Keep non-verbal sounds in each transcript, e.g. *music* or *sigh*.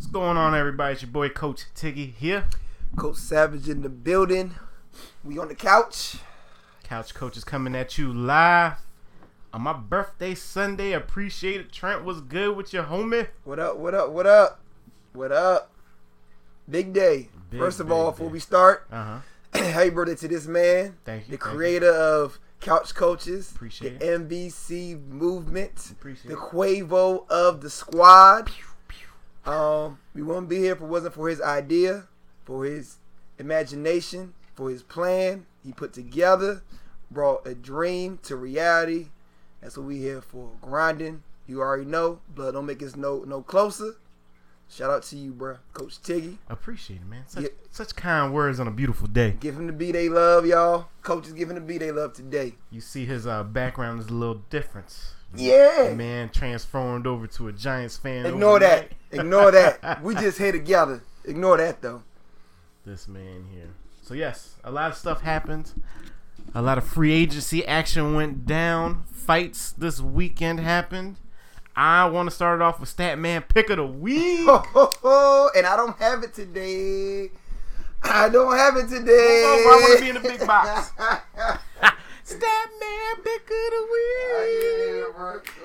What's going on, everybody? It's your boy Coach Tiggy here. Coach Savage in the building. We on the couch. Couch Coach is coming at you live on my birthday Sunday. Appreciate it. Trent was good with your homie. What up? What up? What up? What up? Big day. Big, First of big all, day. before we start, *clears throat* Uh huh. happy birthday to this man, Thank you. the thank you. creator of Couch Coaches, Appreciate the MVC movement, Appreciate the it. Quavo of the squad. Um, we wouldn't be here if it wasn't for his idea, for his imagination, for his plan he put together, brought a dream to reality. That's what we here for. Grinding. You already know. Blood don't make us no no closer. Shout out to you, bro, Coach Tiggy. Appreciate it, man. Such, Yeah. such kind words on a beautiful day. Give him the B they love, y'all. Coaches giving the B they love today. You see his uh, background is a little different. Yeah. man transformed over to a Giants fan. Ignore that. Ignore that. *laughs* We just here together. Ignore that though. this man here. So yes, a lot of stuff happened. A lot of free agency action went down. Fights this weekend happened. I want to start it off with Statman Pick of the Week. *laughs* Ho, ho, ho. And I don't have it today. I don't have it today. Over, I wanna be in the big box. *laughs* Statman Pick of the Week.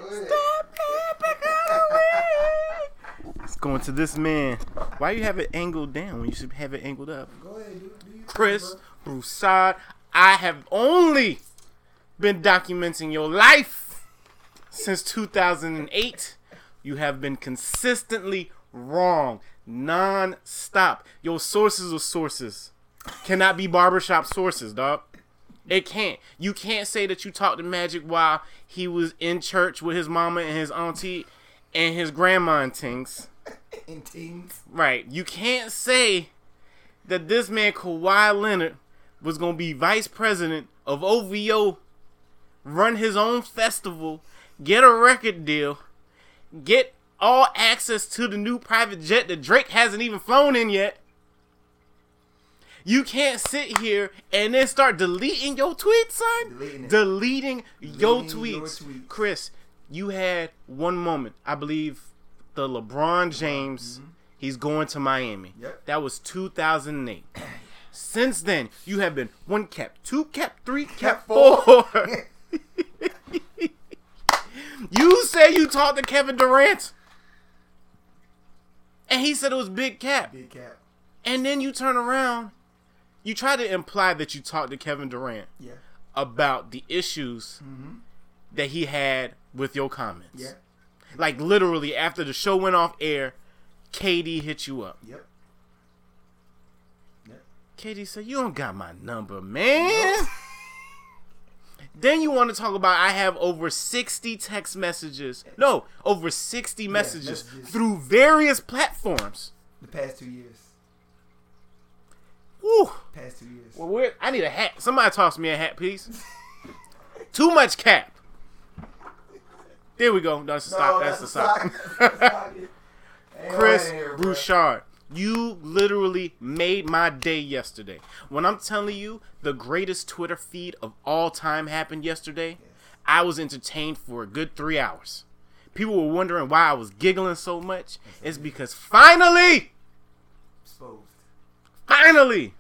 Statman Pick of the Week. It's going to this man. Why you have it angled down when you should have it angled up? Go ahead, do, do Chris Broussard, I have only been documenting your life since 2008. You have been consistently wrong, non-stop. Your sources are sources. Cannot be barbershop sources, dog. It can't. You can't say that you talked to Magic while he was in church with his mama and his auntie and his grandma and things. bro. In teams. *laughs* Right. You can't say that this man Kawhi Leonard was gonna be vice president of OVO, run his own festival, get a record deal, get all access to the new private jet that Drake hasn't even flown in yet. You can't sit here and then start deleting your tweets, son. Deleting it. Deleting, your, Deleting your tweets. tweets. Chris, you had one moment. I believe the LeBron James, he's going to Miami. Mm-hmm. Yep. That was 2008. Since then, you have been one cap, two cap, three cap, Cap four. four. *laughs* you say you talked to Kevin Durant, and he said it was big cap. Big cap. And then you turn around, you try to imply that you talked to Kevin Durant Yeah. about the issues Mm-hmm. that he had with your comments. Yeah. Like literally after the show went off air, KD hit you up. Yep. Yep. KD said, "You don't got my number, man." *laughs* then you want to talk about I have over 60 text messages. No, over 60 messages, messages. through various platforms. The past two years. Past two years. Well, where I need a hat. Somebody toss me a hat, please. *laughs* Too much cap. There we go. That's the stop. that's, the stop. That's the sock. Ain't *laughs* Chris here. Broussard, you literally made my day yesterday. When I'm telling you the greatest Twitter feed of all time happened yesterday, I was entertained for a good three hours. People were wondering why I was giggling so much. It's because finally, Exposed. finally.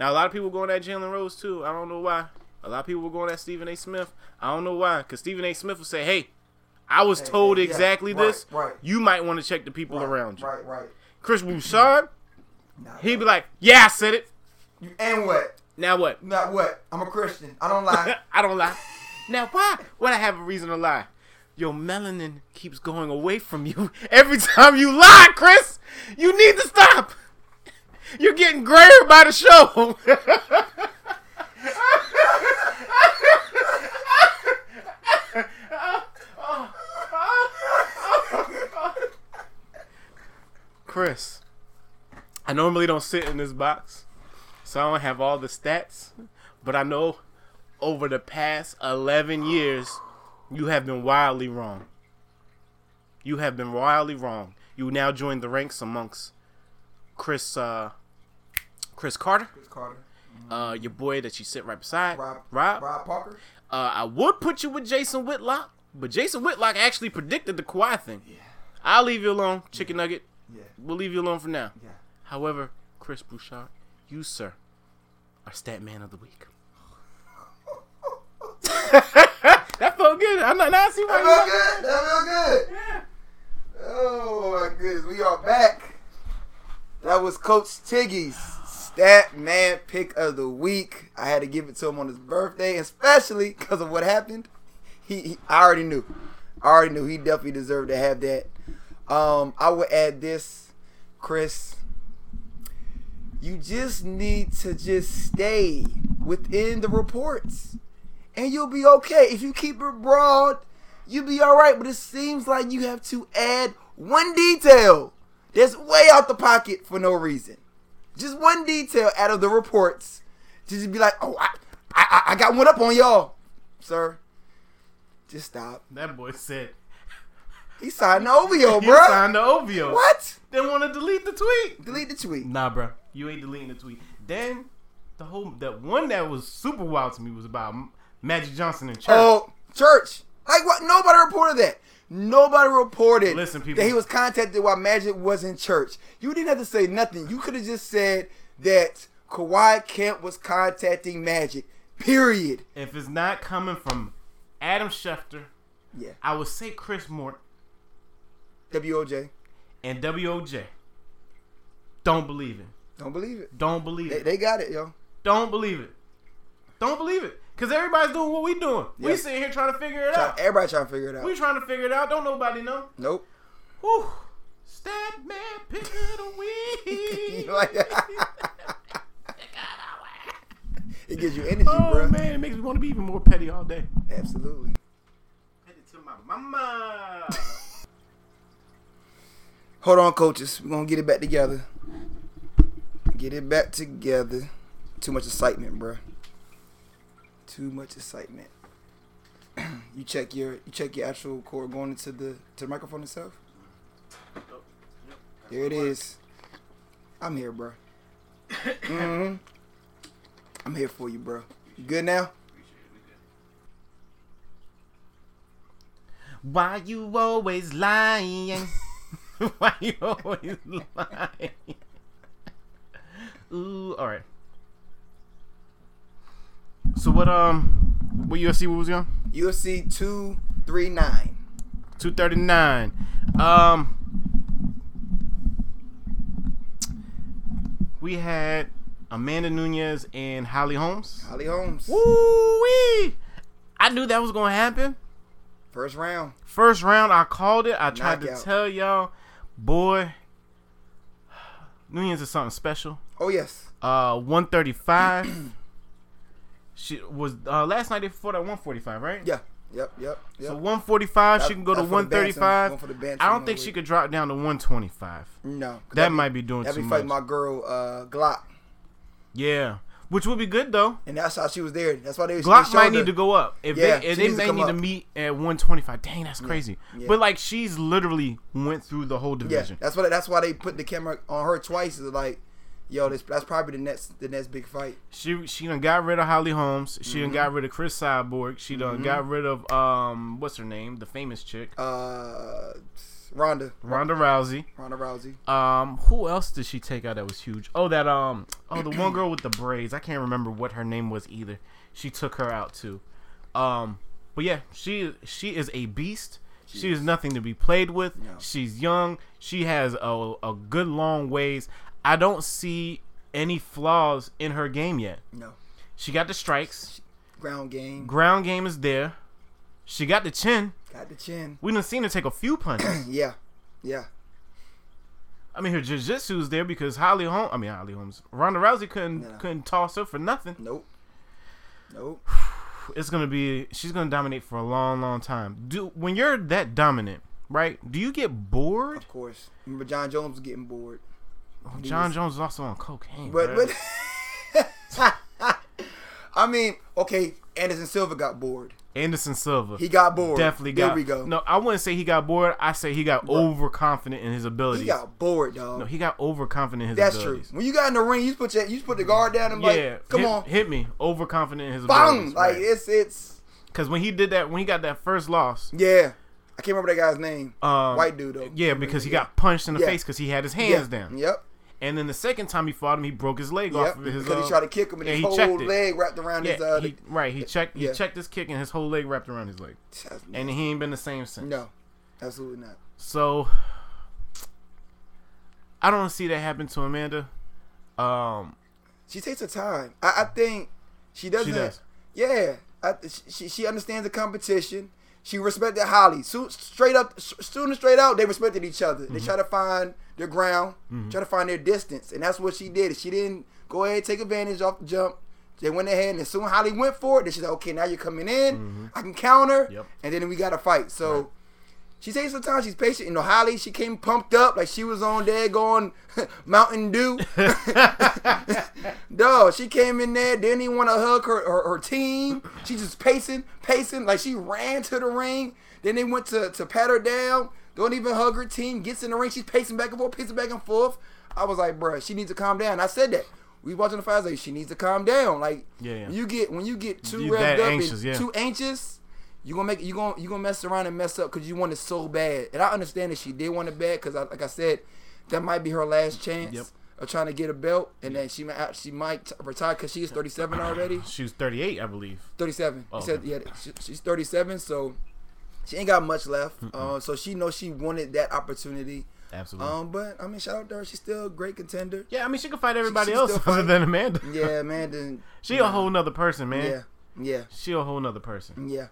Now a lot of people going at Jalen Rose too. I don't know why. A lot of people were going at Stephen A. Smith. I don't know why. Because Stephen A. Smith will say, "Hey, I was Hey, told hey, yeah, exactly right, this. right. You might want to check the people Right, around you." Right, right. Chris Broussard, he'd be like, "Yeah, I said it. And what? Now what? Not what? I'm a Christian. I don't lie. *laughs* I don't lie. Now why? Would I have a reason to lie? Your melanin keeps going away from you *laughs* every time you lie, Chris. You need to stop. You're getting grayer by the show. Chris, I normally don't sit in this box, so I don't have all the stats, but I know over the past 11 years, you have been wildly wrong. You have been wildly wrong. You now join the ranks amongst Chris, uh, Cris Carter, Cris Carter. uh, your boy that you sit right beside, Rob. Rob. Rob Parker. Uh, I would put you with Jason Whitlock, but Jason Whitlock actually predicted the Kawhi thing. Yeah. I'll leave you alone, chicken nugget. Yeah. We'll leave you alone for now. Yeah. However, Chris Broussard, you sir, are stat man of the week. *laughs* that felt good. I'm not. Now I see why That felt good. That feel good. Yeah. Oh my goodness, we are back. That was Coach Tiggy's stat man pick of the week. I had to give it to him on his birthday, especially because of what happened. He, he, I already knew. I already knew he definitely deserved to have that. Um, I would add this, Chris. You just need to just stay within the reports, and you'll be okay. If you keep it broad, you'll be all right. But it seems like you have to add one detail that's way out the pocket for no reason. Just one detail out of the reports. Just be like, oh, I, I, I got one up on y'all, sir. Just stop. That boy said He signed the OVO, *laughs* he bro. signed the OVO. What? Then want to delete the tweet. Delete the tweet. Nah, bro, you ain't deleting the tweet. Then the whole that one that was super wild to me was about M- Magic Johnson and Church. Oh, church. Like what? Nobody reported that. Nobody reported Listen, people. that he was contacted while Magic was in church. You didn't have to say nothing. You could have just said that Kawhi Kemp was contacting Magic. Period. If it's not coming from Adam Schefter, Yeah. I would say Chris Mort WOJ. and WOJ. Don't believe it. Don't believe it. Don't believe They, it. they got it, yo. Don't believe it. Don't believe it. Cause everybody's doing what we doing. We sitting here trying to figure it Try, out. everybody trying to figure it out. We trying to figure it out. Don't nobody know. nope. Whew. Stat man pick of. *laughs* Like- *laughs* it gives you energy, oh bro. man, it makes me want to be even more petty all day. Absolutely. Petty to my mama. *laughs* Hold on, coaches. We're gonna get it back together. Get it back together. Too much excitement, bro. Too much excitement. *clears throat* you check your you check your actual cord going into the to the microphone itself. There it is. I'm here, bro. hmm *laughs* I'm here for you, bro. You good now? Why you always lying? *laughs* Why you always lying? *laughs* Ooh, all right. So what? Um, what UFC what was you on? UFC two three nine. Two thirty nine. Um, we had Amanda Nunes and Holly Holmes. Holly Holmes. Woo wee! I knew that was gonna happen. First round. First round, I called it. I tried Knockout. to tell y'all, boy, *sighs* Nunes is something special. Oh yes. Uh, one thirty five. *clears throat* she was uh, last night they fought at one forty five, right? Yeah. Yep. Yep. Yep. So one forty five, she can go to 135. for the bantam- one for the bantam I don't think she could drop down to 125. No. That be- might be doing That too be much. fighting my girl uh, Glock, Yeah, which would be good though. and that's how she was there. That's why they. Glock they might need to go up. If Yeah, they, if they to may come need to meet at 125. Dang, that's crazy. yeah. But like she's literally went through the whole Yeah, division. that's what. That's why they put the camera on her twice. Is like, yo, this, that's probably the next the next big fight. She she done got rid of Holly Holmes. She Mm-hmm. done got rid of Cris Cyborg. She done got rid of um what's her name, the famous chick, Uh, Ronda, Ronda Rousey. Ronda Rousey. Um, who else did she take out that was huge? Oh, that um, oh the one girl with the braids. I can't remember what her name was either. She took her out too. Um, but yeah, she she is a beast. She is nothing to be played with. No. She's young. She has a a good long ways. I don't see any flaws in her game yet. No She got the strikes. ground game. Ground game is there. She got the chin. Got the chin. We done seen her take a few punches. *clears throat* Yeah, yeah. I mean, her jiu-jitsu's there because Holly Holmes. I mean, Holly Holmes. Ronda Rousey couldn't No. couldn't toss her for nothing. Nope. Nope. *sighs* It's gonna be. She's gonna dominate for a long, long time. Do when you're that dominant, right? Do you get bored? Of course. Remember Jon Jones was getting bored. Jon Jones is also on cocaine. But but *laughs* I mean, okay, Anderson Silva got bored. Anderson Silva He got bored. definitely there got. we go. No, I wouldn't say he got bored. I say he got overconfident in his abilities. he got bored, dog. no, he got overconfident in his ability. That's true. When you got in the ring, you put your, you just put the guard down and Yeah, like, come hit, on, hit me. Overconfident in his bang! abilities. Like right. it's it's Because when he did that, when he got that first loss, yeah. I can't remember that guy's name. Um, White dude though. Yeah, because he got punched in the Yeah. face because he had his Yeah. hands down. Yep. And then the second time he fought him, he broke his leg Yep. off of his. because uh, he tried to kick him and yeah, his he whole it. leg wrapped around yeah, his. Uh, he, right. He checked. He yeah. checked his kick, and his whole leg wrapped around his leg, that's- and he ain't been the same since. no, absolutely not. So I don't see that happen to Amanda. Um, She takes her time. I, I think she doesn't. She does. Yeah, I, she she understands the competition. She respected Holly. So, straight up, soon and straight out, they respected each other. Mm-hmm. They try to find their ground, try to find their distance, and that's what she did. She didn't go ahead and take advantage off the jump. They went ahead, and as soon as Holly went for it, then she said, "Okay, now you're coming in. I can counter." Mm-hmm. Yep. And then we got to fight. So. She takes her time. She's patient. You know, Holly, she came pumped up like she was on there going *laughs* Mountain Dew. *laughs* Dog, she came in there, didn't even want to hug her, her, her team. She just pacing, pacing, like she ran to the ring. Then they went to, to pat her down. Don't even hug her team. Gets in the ring. She's pacing back and forth, pacing back and forth. I was like, bruh, she needs to calm down. I said that. We watching the fights like she needs to calm down. Like Yeah, yeah. when you get when you get too You revved up anxious, and yeah. too anxious, you gonna make you gonna you gonna mess around and mess up because you want it so bad. And I understand that she did want it bad because, like I said, that might be her last chance Yep. of trying to get a belt, and then she might she might retire because she is 37 already. she was 38, I believe. 37. Oh, he said okay. yeah, she, she's 37, so she ain't got much left. Uh, so she knows she wanted that opportunity. Absolutely. Um, but I mean, shout out to her. She's still a great contender. yeah, I mean, she can fight everybody she else still *laughs* other fight. than Amanda. Yeah, Amanda. *laughs* She a whole nother person, man. yeah, yeah, She a whole nother person. yeah.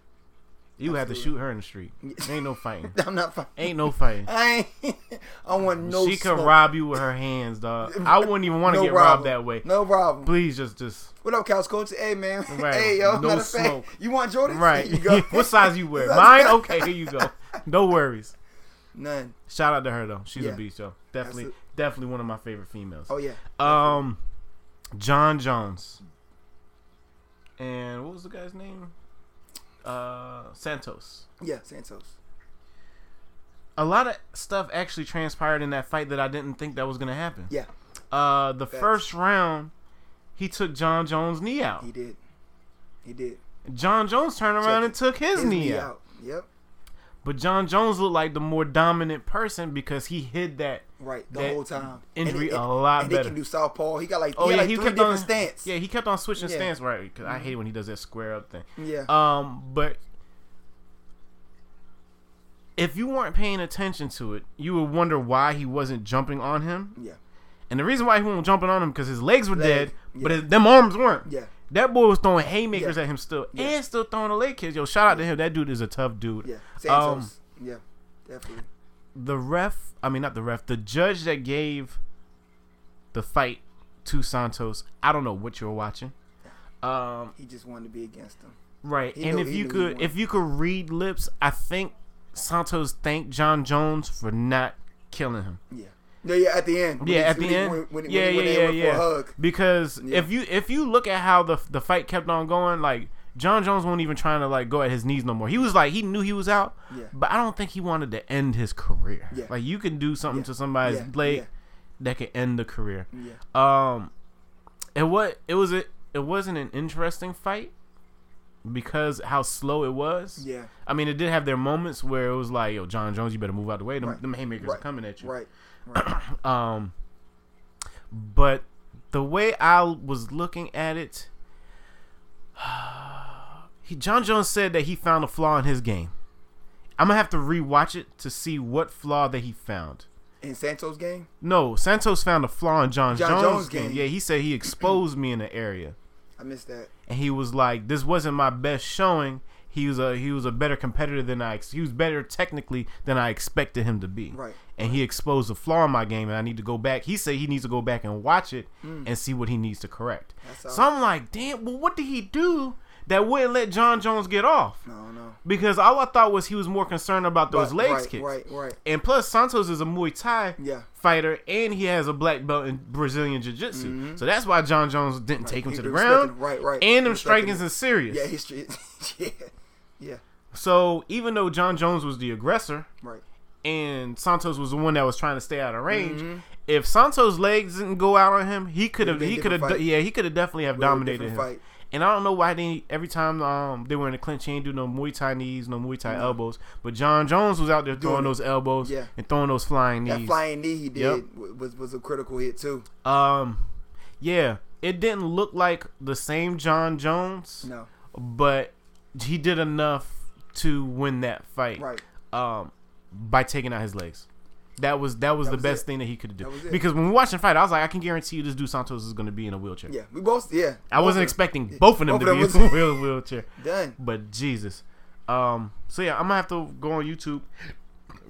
You have to Absolutely. shoot her in the street. Ain't no fighting. *laughs* I'm not fine. Ain't no fighting. *laughs* I ain't. I want no. she could smoke. rob you with her hands, dog. *laughs* I wouldn't even want to No get robbed that way. No problem. Please, just, just What up, Couch Coach? Hey, man. Right. Hey, yo. No matter of fact, smoke. You want Jordan? right. You go. what size you wear? Mine. Okay, here you go. No worries. None. Shout out to her though. She's Yeah. a beast, yo. Definitely, Absolute- definitely one of my favorite females. Oh yeah. Um, Jon Jones. And what was the guy's name? Uh, Santos. Yeah, Santos. A lot of stuff actually transpired in that fight that I didn't think that was gonna happen. Yeah, Uh, the first round, he took Jon Jones' knee out. he did. He did. Jon Jones turned around Check and took his, His knee, out. Yep. But Jon Jones looked like the more dominant person because he hid that. Right. The That whole time. injury and, a lot and better. he can do southpaw. He got like. Oh he yeah, had like he three kept different on. stance. Yeah, he kept on switching Yeah. stance right because I hate when he does that square up thing. Yeah. Um, but if you weren't paying attention to it, you would wonder why he wasn't jumping on him. yeah. And the reason why he wasn't jumping on him because his legs were Leg, dead, but his, them arms weren't. Yeah. That boy was throwing haymakers Yeah. at him still, Yeah. and still throwing the leg kicks. Yo, shout out to him. That dude is a tough dude. Yeah. Um, Santos. yeah. Definitely. The ref, I mean not the ref, the judge that gave the fight to Santos. I don't know what you're watching. Um, He just wanted to be against him. right, He and knew- if you could, if you could read lips, I think Santos thanked Jon Jones for not killing him. Yeah. No, yeah. At the end. Yeah, at the end. When, when, yeah, when, yeah, yeah, yeah. For a hug. Because Yeah. if you if you look at how the the fight kept on going, like Jon Jones wasn't even trying to like go at his knees no more. He was like he knew he was out, Yeah. but I don't think he wanted to end his career. Yeah. Like you can do something Yeah. to somebody's leg that can end the career. Yeah. Um, it what it was a it wasn't an interesting fight because how slow it was. Yeah. I mean, it did have their moments where it was like, "Yo, Jon Jones, you better move out the way. Them, Right. them haymakers are coming at you." Right. *clears throat* Right. Um, but the way I was looking at it, he Jon Jones said that he found a flaw in his game. I'm gonna have to rewatch it to see what flaw that he found. In Santos game. No, Santos found a flaw in John, Jon Jones', Jones' game. game. Yeah, he said he exposed me in the area, I missed that. and he was like, "This wasn't my best showing." He was a he was a better competitor than I he was better technically than I expected him to be. Right. And he exposed a flaw in my game, and I need to go back. He said he needs to go back and watch it and see what he needs to correct. Mm. So I'm like, damn. Well, what did he do that wouldn't let Jon Jones get off? No, no. Because all I thought was he was more concerned about those Right, legs right, kicks. Right. Right. And plus, Santos is a Muay Thai Yeah. fighter, and he has a black belt in Brazilian Jiu Jitsu. So that's why Jon Jones didn't take him Mm-hmm. He to the ground. right, right. And them strikings is serious. Yeah, history. *laughs* yeah. Yeah. So even though Jon Jones was the aggressor Right. and Santos was the one that was trying to stay out of range, Mhm. If Santos' legs didn't go out on him, he could have. He could have. Yeah, he could have definitely have Would've been a dominated him. fight. And I don't know why they every time um they were in the clinch, he ain't do no Muay Thai knees, no Muay Thai elbows. But Jon Jones was out there throwing it. those elbows Yeah. and throwing those flying knees. That flying knee he did Yep. was was a critical hit too. um, yeah, it didn't look like the same Jon Jones, No, but he did enough to win that fight. right. um by taking out his legs. That was that was That the was best it. thing that he could do. That was it. Because when we watched the fight, I was like, I can guarantee you this dude Santos is going to be in a wheelchair. Yeah, we both. Yeah, I wasn't Both of expecting both of them Both to of be in a *laughs* wheelchair. done. But Jesus. Um so yeah, I'm going to have to go on YouTube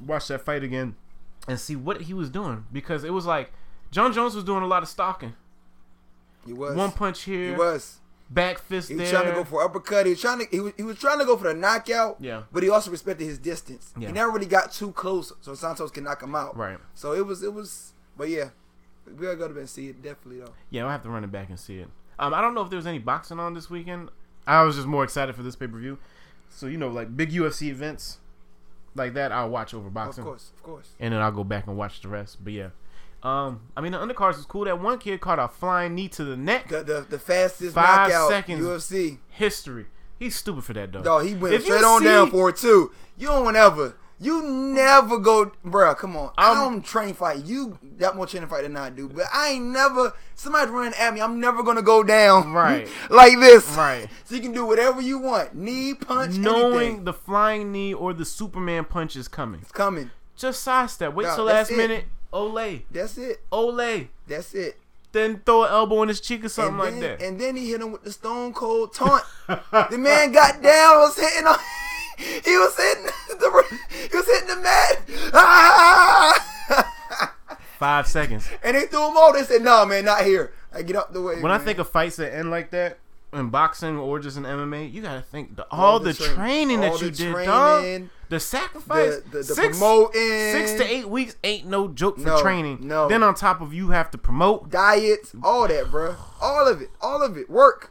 watch that fight again and see what he was doing because it was like Jon Jones was doing a lot of stalking. He was. One punch here. He was. Back fist He was there. trying to go for uppercut. He was trying to. He was, he was trying to go for the knockout. Yeah. But he also respected his distance. Yeah. He never really got too close, so Santos can knock him out. Right. So it was. It was. But yeah, we gotta go to bed and see it. Definitely though. Yeah, I'll have to run it back and see it. Um, I don't know if there was any boxing on this weekend. I was just more excited for this pay per view. So you know, like big UFC events like that, I'll watch over boxing, Of course. Of course. and then I'll go back and watch the rest. But yeah, um, I mean the undercards was cool. That one kid caught a flying knee to the neck. The the, the fastest Five knockout seconds. UFC. History. He's stupid for that though. Dog, he went If straight on down for it too. You don't ever. You never go, bruh. Come on, I I'm- don't train fight. You got more training fight than I do, but I ain't never. Somebody running at me, I'm never gonna go down *laughs* Right. like this. Right. So you can do whatever you want. Knee punch, Knowing anything. the flying knee or the Superman punch is coming, It's coming. just sidestep. Wait Nah, till last it. minute. Olay, That's it. Ole. That's it. Then throw an elbow in his cheek or something and like that. And then he hit him with the stone cold *laughs* taunt. the man got down, was hitting on. *laughs* He was hitting *laughs* the. He was hitting the mat. Ah! Five seconds. and they threw him out. They said, "No, man, not here. I get out the way." When I think of fights that end like that in boxing or just in MMA, you gotta think the, all, the, train- training all that you the did, training, dog. The sacrifice, the the, the six, promoting, six to eight weeks ain't no joke for No, training. no. Then on top of you have to promote. diets, all that, bro. All of it, all of it. Work,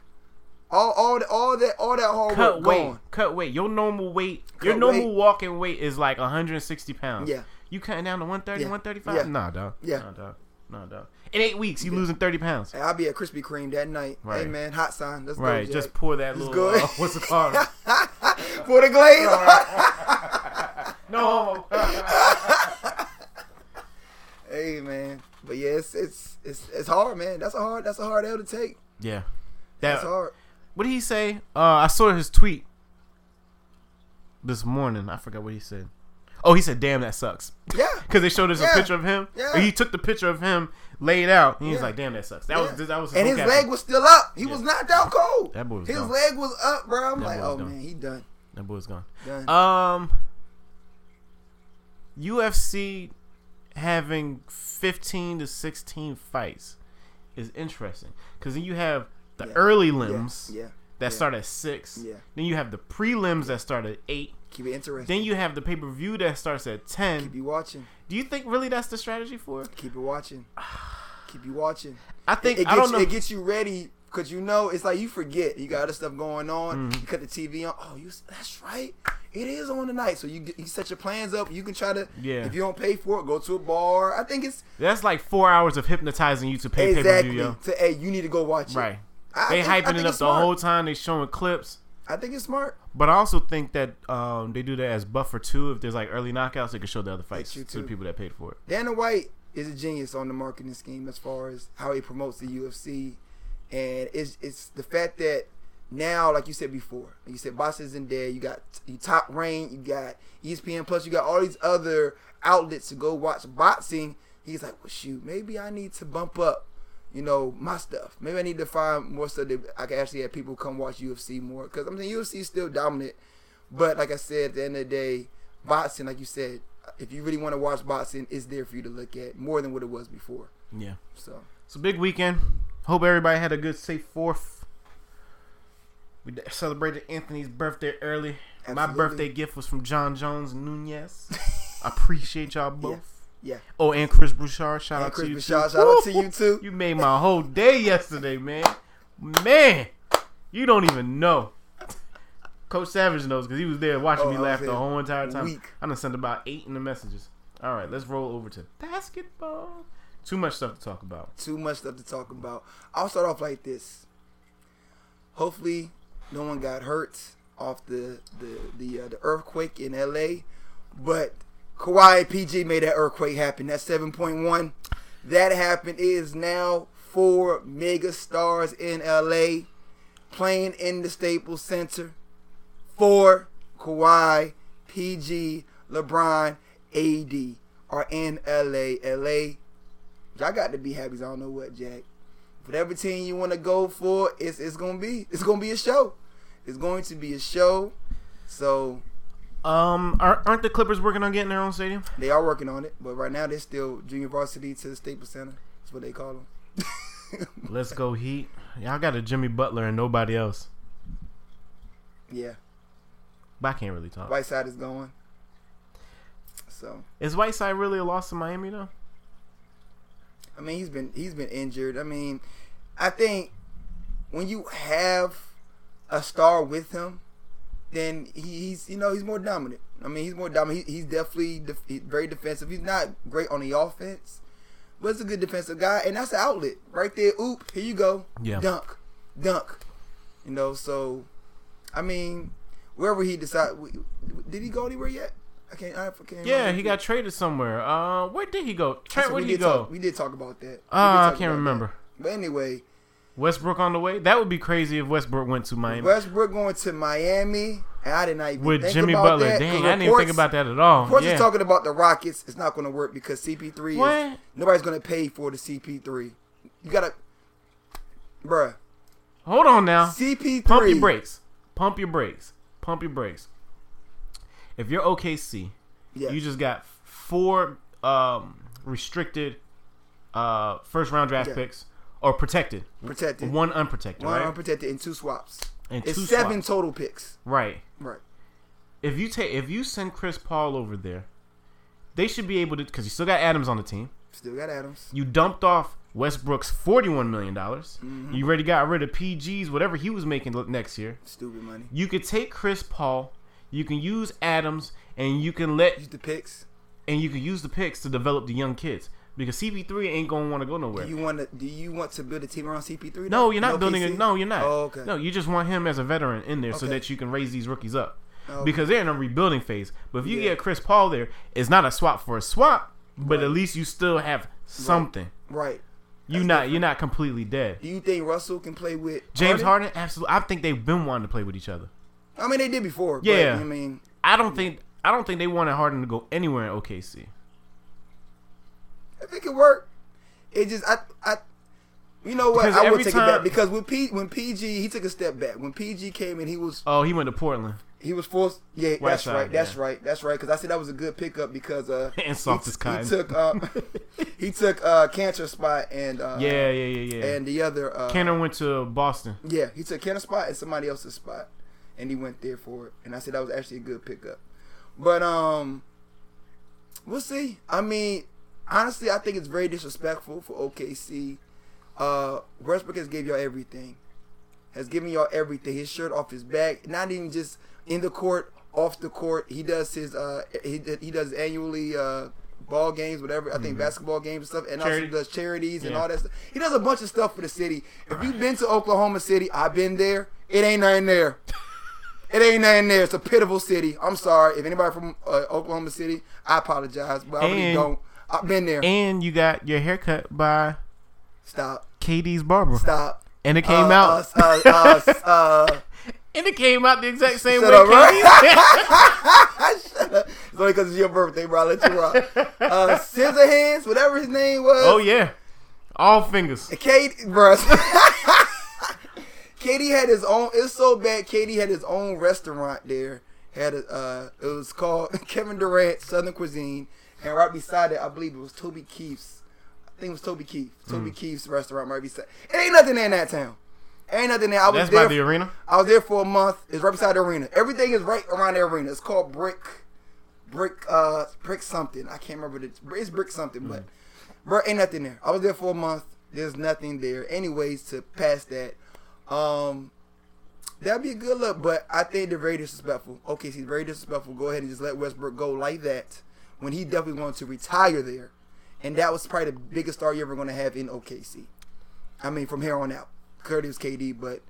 all all all that, all that hard Cut work weight, gone. cut weight. Your normal weight, your normal weight. walking weight is like 160 pounds. Yeah. You cutting down to 130, Yeah. 135? Yeah. Nah, dog. Yeah. Nah, dog. Nah, dog. In eight weeks, you losing 30 pounds. I'll be at Krispy Kreme that night. Hey man, hot sign. Let's Right. go. Just pour that It's little. good. Uh, *laughs* what's it called? *laughs* for the glaze. *laughs* no. hey man, but yeah, it's it's it's it's hard, man. That's a hard. That's a hard L to take. yeah. That's hard. What did he say? Uh, I saw his tweet this morning. I forgot what he said. Oh, he said, "Damn, that sucks." Yeah. *laughs* Because they showed us Yeah. a picture of him. Yeah. He took the picture of him laid out. And he was like, "Damn, that sucks." That Yeah. was that was. and his leg was still up. He Yeah. was knocked out cold. That boy was His gone. leg was up, bro. I'm That like, oh gone. man, he done. That boy was gone. Done. Um, UFC having 15 to 16 fights is interesting because then you have the Yeah. early limbs yeah. that yeah. start at six. Yeah. Then you have the prelims that start at eight. Keep it interesting. Then you have the pay per view that starts at ten. keep you watching. Do you think really that's the strategy for it? Keep it watching. keep you watching. I think it, it I gets, don't know. It gets you ready because you know it's like you forget you got other stuff going on. Mhm. You cut the TV on. Oh, you that's right. It is on tonight, so you you set your plans up. You can try to. Yeah. If you don't pay for it, go to a bar. I think it's that's like four hours of hypnotizing you to pay pay per exactly view, to hey, you need to go watch it. Right. I They think- hyping it up the whole time. They showing clips. I think it's smart. But I also think that um, they do that as buffer too. If there's like early knockouts, they can show the other fights to the people that paid for it. Dana White is a genius on the marketing scheme as far as how he promotes the UFC, and it's it's the fact that now, like you said before, like you said boxing isn't dead. You got you top rank, you got ESPN Plus, you got all these other outlets to go watch boxing. He's like, well, shoot, maybe I need to bump up, you know, my stuff. Maybe I need to find more stuff that I can actually have people come watch UFC more because I mean UFC is still dominant, but like I said, at the end of the day, boxing, like you said, if you really want to watch boxing, it's there for you to look at more than what it was before. Yeah. So It's a big weekend. Hope everybody had a good, safe Fourth. We celebrated Anthony's birthday early. My birthday gift was from Jon Jones and Nunes. I *laughs* appreciate y'all both. Yeah, Oh, and Chris Broussard. Shout and out Chris to you. Broussard, too. shout out to you too. You made my whole day yesterday, man. Man, you don't even know. Coach Savage knows because he was there watching Oh, me laugh the whole entire time. Weak. I done sent about eight in the messages. All right, let's roll over to basketball. Too much stuff to talk about. Too much stuff to talk about. I'll start off like this. Hopefully, no one got hurt off the the the, uh, the earthquake in LA. But Kawhi PG made that earthquake happen. That 7.1 that happened. Is now four mega stars in LA playing in the Staples Center. Four Kawhi, PG, LeBron, AD are in LA. LA, y'all got to be happy. I don't know what, Jack. Whatever team you want to go for, it's it's gonna be it's gonna be a show. It's going to be a show. So Um, aren't aren't the Clippers working on getting their own stadium? they are working on it, but right now they're still junior varsity to the Staples Center. That's what they call them. *laughs* Let's go Heat. Y'all got a Jimmy Butler and nobody else. yeah, But I can't really talk. Whiteside is going. So Is Whiteside really a loss to Miami though? I mean, he's been he's been injured. I mean, I think when you have a star with him, then he's you know he's more dominant. I mean, he's more dominant. He, he's definitely def- he's very defensive. He's not great on the offense, but he's a good defensive guy, and that's the outlet right there. Oop, here you go. Yeah. Dunk, dunk. You know, so I mean, wherever he decide, did he go anywhere yet? I can't. I can't. Yeah, he got traded somewhere. Uh, where did he go? Where did he did talk- go? we did talk about that. Uh, I can't remember. that. But anyway, Westbrook on the way. That would be crazy if Westbrook went to Miami Westbrook going to Miami, and I did not even with think Jimmy about Butler. That, Dang, I didn't even think about that at all. Reports Yeah. is talking about the Rockets. It's not going to work because CP3 is nobody's going to pay for the CP3. You gotta, bruh. Hold on now. CP3. Pump your brakes. Pump your brakes. Pump your brakes. If you're OKC, you just got four um, restricted uh, first round draft Yeah. picks or protected, protected. one unprotected, One right? unprotected and two swaps. and It's two seven swaps. total picks. Right. Right. If you take if you send Chris Paul over there, they should be able to because you still got Adams on the team. Still got Adams. You dumped off Westbrook's forty-one million dollars. Mm-hmm. You already got rid of PG's whatever he was making next year. Stupid money. You could take Chris Paul, you can use Adams, and you can let Use the picks. and you can use the picks to develop the young kids because CP3 ain't gonna want to go nowhere. Do you want to? Do you want to build a team around CP3? no, you're not building OKC? it. No, you're not. Oh, okay. No, you just want him as a veteran in there so that you can raise these rookies up. Okay. Because they're in a rebuilding phase. But if you Yeah. get Chris Paul there, it's not a swap for a swap, but Right. at least you still have something. Right. You That's not different. you're not completely dead. Do you think Russell can play with James Harden, absolutely. I think they've been wanting to play with each other. I mean, they did before. Yeah. But, I mean, I don't think I don't think they wanted Harden to go anywhere in OKC. If it could work, it just I I. You know what? Because I would take time- it back because when P when PG he took a step back when PG came in he was Oh, he went to Portland. he was forced yeah that's Whiteside, right that's yeah. right that's right because I said that was a good pickup because uh *laughs* And soft he, as cotton. *laughs* he took uh, he took uh Kanter spot and uh Yeah, yeah, yeah, yeah. and the other uh Kanter went to Boston. Yeah, he took Kanter's spot and somebody else's spot, and he went there for it. And I said that was actually a good pickup. But um, we'll see. I mean, honestly, I think it's very disrespectful for OKC. Uh, Westbrook has gave y'all everything, has given y'all everything. His shirt off his back, not even just in the court, off the court. He does his uh, he he does annually uh ball games, whatever. I think basketball games and stuff, and Charity. also does charities and Yeah. all that stuff. He does a bunch of stuff for the city. If you've been to Oklahoma City, I've been there. It ain't nothing there. *laughs* It ain't nothing there. It's a pitiful city. I'm sorry. If anybody from uh, Oklahoma City, I apologize, but I really don't. I've been there. And you got your haircut by Stop. KD's barber. Stop. And it came Uh, out. Uh, uh, uh, uh, *laughs* and it came out the exact same Shut way. up. *laughs* Shut up. It's only because it's your birthday, bro. I'll let you rock. Uh, Scissorhands, whatever his name was. oh yeah, all fingers. Katie, bro. *laughs* Katie had his own. It's so bad. Katie had his own restaurant there. Had a, uh, it was called Kevin Durant Southern Cuisine, and right beside it, I believe it was Toby Keith's. I think it was Toby Keith. Hmm. Toby Keith's restaurant right beside. It ain't nothing there in that town. Ain't nothing there. I was That's there. by the arena. I was there for a month. It's right beside the arena. Everything is right around the arena. It's called Brick, Brick, uh, Brick something. I can't remember the. It's Brick something, but bro, ain't nothing there. I was there for a month. There's nothing there. Anyways, to pass that, um, that'd be a good look. But I think they're very disrespectful. Okay, he's very disrespectful. Go ahead and just let Westbrook go like that when he definitely wanted to retire there, and that was probably the biggest star you're ever going to have in OKC. I mean, from here on out. Curtis KD, but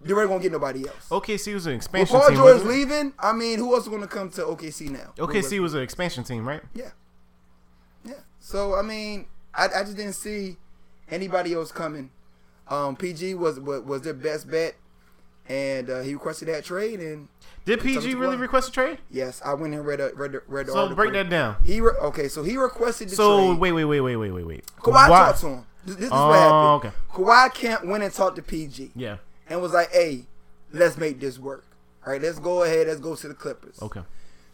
they weren't gonna get nobody else. OKC was an expansion Paul team. George wasn't leaving, I mean, who else is gonna come to OKC now? OKC was an expansion team, right? Yeah. Yeah. So I mean, I, I just didn't see anybody else coming. Um, PG was was, was their best bet, and uh, he requested that trade. And Did PG really go. request a trade? yes, I went and read a, read the, read the So article. break that down. He re- okay, so he requested the So trade. wait, wait, wait, wait, wait, wait, wait. Kawhi Why- talked to him. This, this is Oh, what happened. okay. Kawhi can't win and talk to PG Yeah. and was like, "Hey, let's make this work. All right, let's go ahead. Let's go to the Clippers." Okay.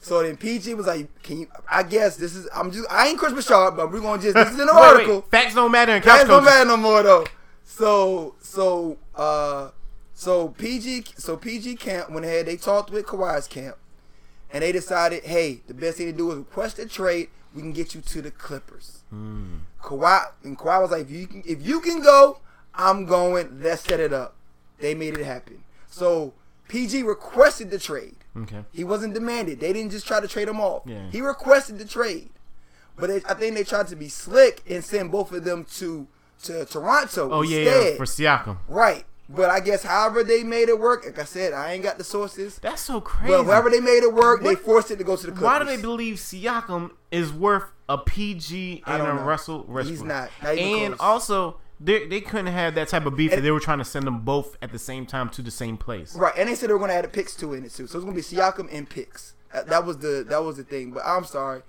So then PG was like, "Can you?" I guess this is. I'm just. I ain't Chris Broussard, but we're gonna just. This is in the *laughs* Wait, wait. article. Facts don't matter in couch That don't matter no more though. So so uh so PG so PG camp went ahead. They talked with Kawhi's camp, and they decided, hey, the best thing to do is request a trade. We can get you to the Clippers. Hmm. Kawhi and Kawhi was like, if you can, if you can go, I'm going. Let's set it up. They made it happen. So PG requested the trade. Okay. He wasn't demanded. They didn't just try to trade him off. Yeah. He requested the trade, but they, I think they tried to be slick and send both of them to to Toronto. Oh yeah, instead. yeah, for Siakam. right. But I guess however they made it work, like I said, I ain't got the sources. That's so crazy. But however they made it work, they forced it to go to the Clippers. Why do they believe Siakam is worth a PG and a know. Russell Westbrook? He's not. Not and close. also, they they couldn't have that type of beef if And- they were trying to send them both at the same time to the same place. Right, and they said they were going to add a picks to it in it too. So it's going to be Siakam and picks. That, uh, that was the that was the thing. But I'm sorry,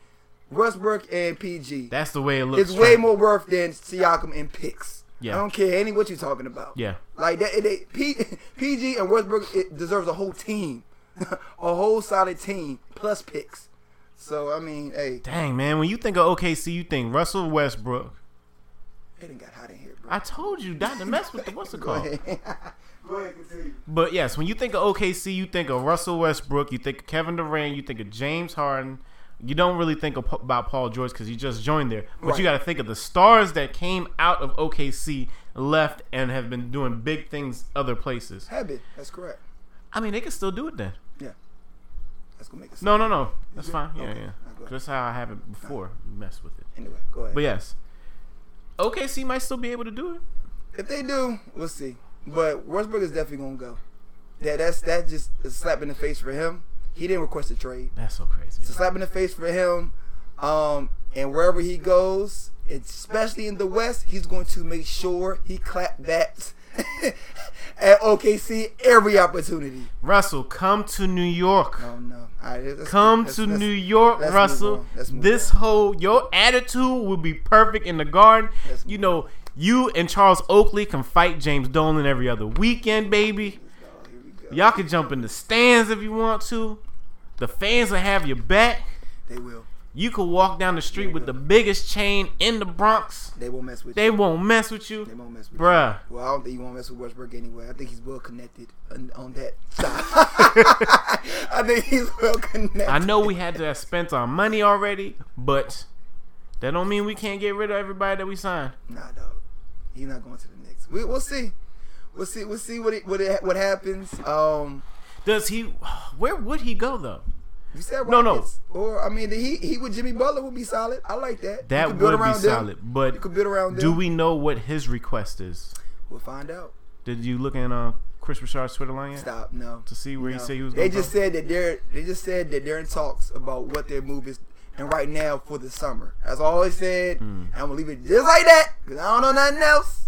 Westbrook and PG. That's the way it looks. It's way more worth than Siakam and picks. Yeah. I don't care any what you're talking about. Yeah. Like that, P, *laughs* PG and Westbrook it deserves a whole team, *laughs* a whole solid team plus picks. So I mean, hey, Dang man, when you think of OKC, you think Russell Westbrook. it didn't got hot in here, bro. I told you not to mess with the what's it *laughs* called. ahead. Go ahead, continue. But yes, when you think of OKC, you think of Russell Westbrook, you think of Kevin Durant, you think of James Harden. You don't really think about Paul George because he just joined there. But Right. you got to think of the stars that came out of OKC, left, and have been doing big things other places. Habit. That's correct. I mean, they can still do it then. Yeah. That's gonna make us. No, no, no. That's fine. Yeah, Okay. yeah. Just how I have it before. You mess with it. Anyway, go ahead. But yes, OKC might still be able to do it. If they do, we'll see. But Westbrook is definitely gonna go. That that's that just a slap in the face for him. He didn't request a trade. That's so crazy. It's a slap in the face for him. Um, and wherever he goes, especially in the West, he's going to make sure he clap backs *laughs* at OKC every opportunity. Russell, come to New York. Oh no! Right, let's- Come let's- to let's- New York, Russell. on. This on. whole your attitude will be perfect in the garden. You know, you and Charles Oakley can fight James Dolan every other weekend, baby. We. Y'all can jump in the stands if you want to. The fans will have your back. They will. You could walk down the street with the biggest chain in the Bronx. They won't mess with They you. They won't mess with you. They won't mess with Bruh. you. Bruh. Well, I don't think you won't mess with Westbrook anyway. I think he's well connected on, on that side. *laughs* I think he's well connected. I know we had to have spent our money already, but that don't mean we can't get rid of everybody that we signed. Nah, dog. He's not going to the Knicks. We, we'll see. We'll see. We'll see what it, what it, what happens. Um, Does he? Where would he go though? you said No, no. Or I mean, the he he with Jimmy Butler would be solid. I like that. That would be them. solid. But You could build around do them. we know what his request is? We'll find out. Did you look in uh, Chris Richard's Twitter line yet Stop. No. to see where he No. said he was? They Going just said that they're they just said that they're in talks about what their move is, and right now for the summer. That's all they said. Mm. I'm gonna leave it just like that because I don't know nothing else.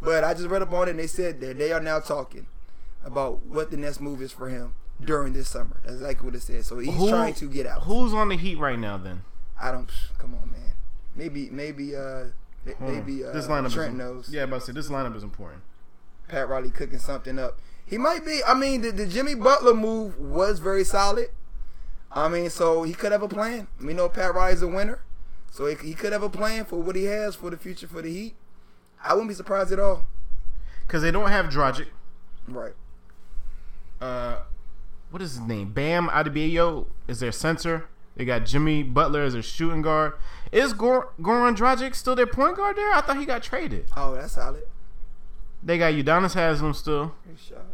But I just read up on it and they said that they are now talking about what the next move is for him during this summer. That's exactly what it said. So he's Who- trying to get out. Who's on the Heat right now? Then I don't. Come on, man. Maybe maybe uh may- maybe uh this lineup Trent is, knows. Yeah, but say this lineup is important. Pat Riley cooking something up. He might be. I mean, the, the Jimmy Butler move was very solid. I mean, so he could have a plan. We know Pat Riley's a winner, so he, he could have a plan for what he has for the future for the Heat. I wouldn't be surprised at all. Because they don't have Dragic. Right. Uh, what is his name? Bam Adebayo is their center. They got Jimmy Butler as their shooting guard. Is Gor- Goran Dragic still their point guard there? I thought he got traded. Oh, that's solid. They got Udonis Haslem still. Good shot.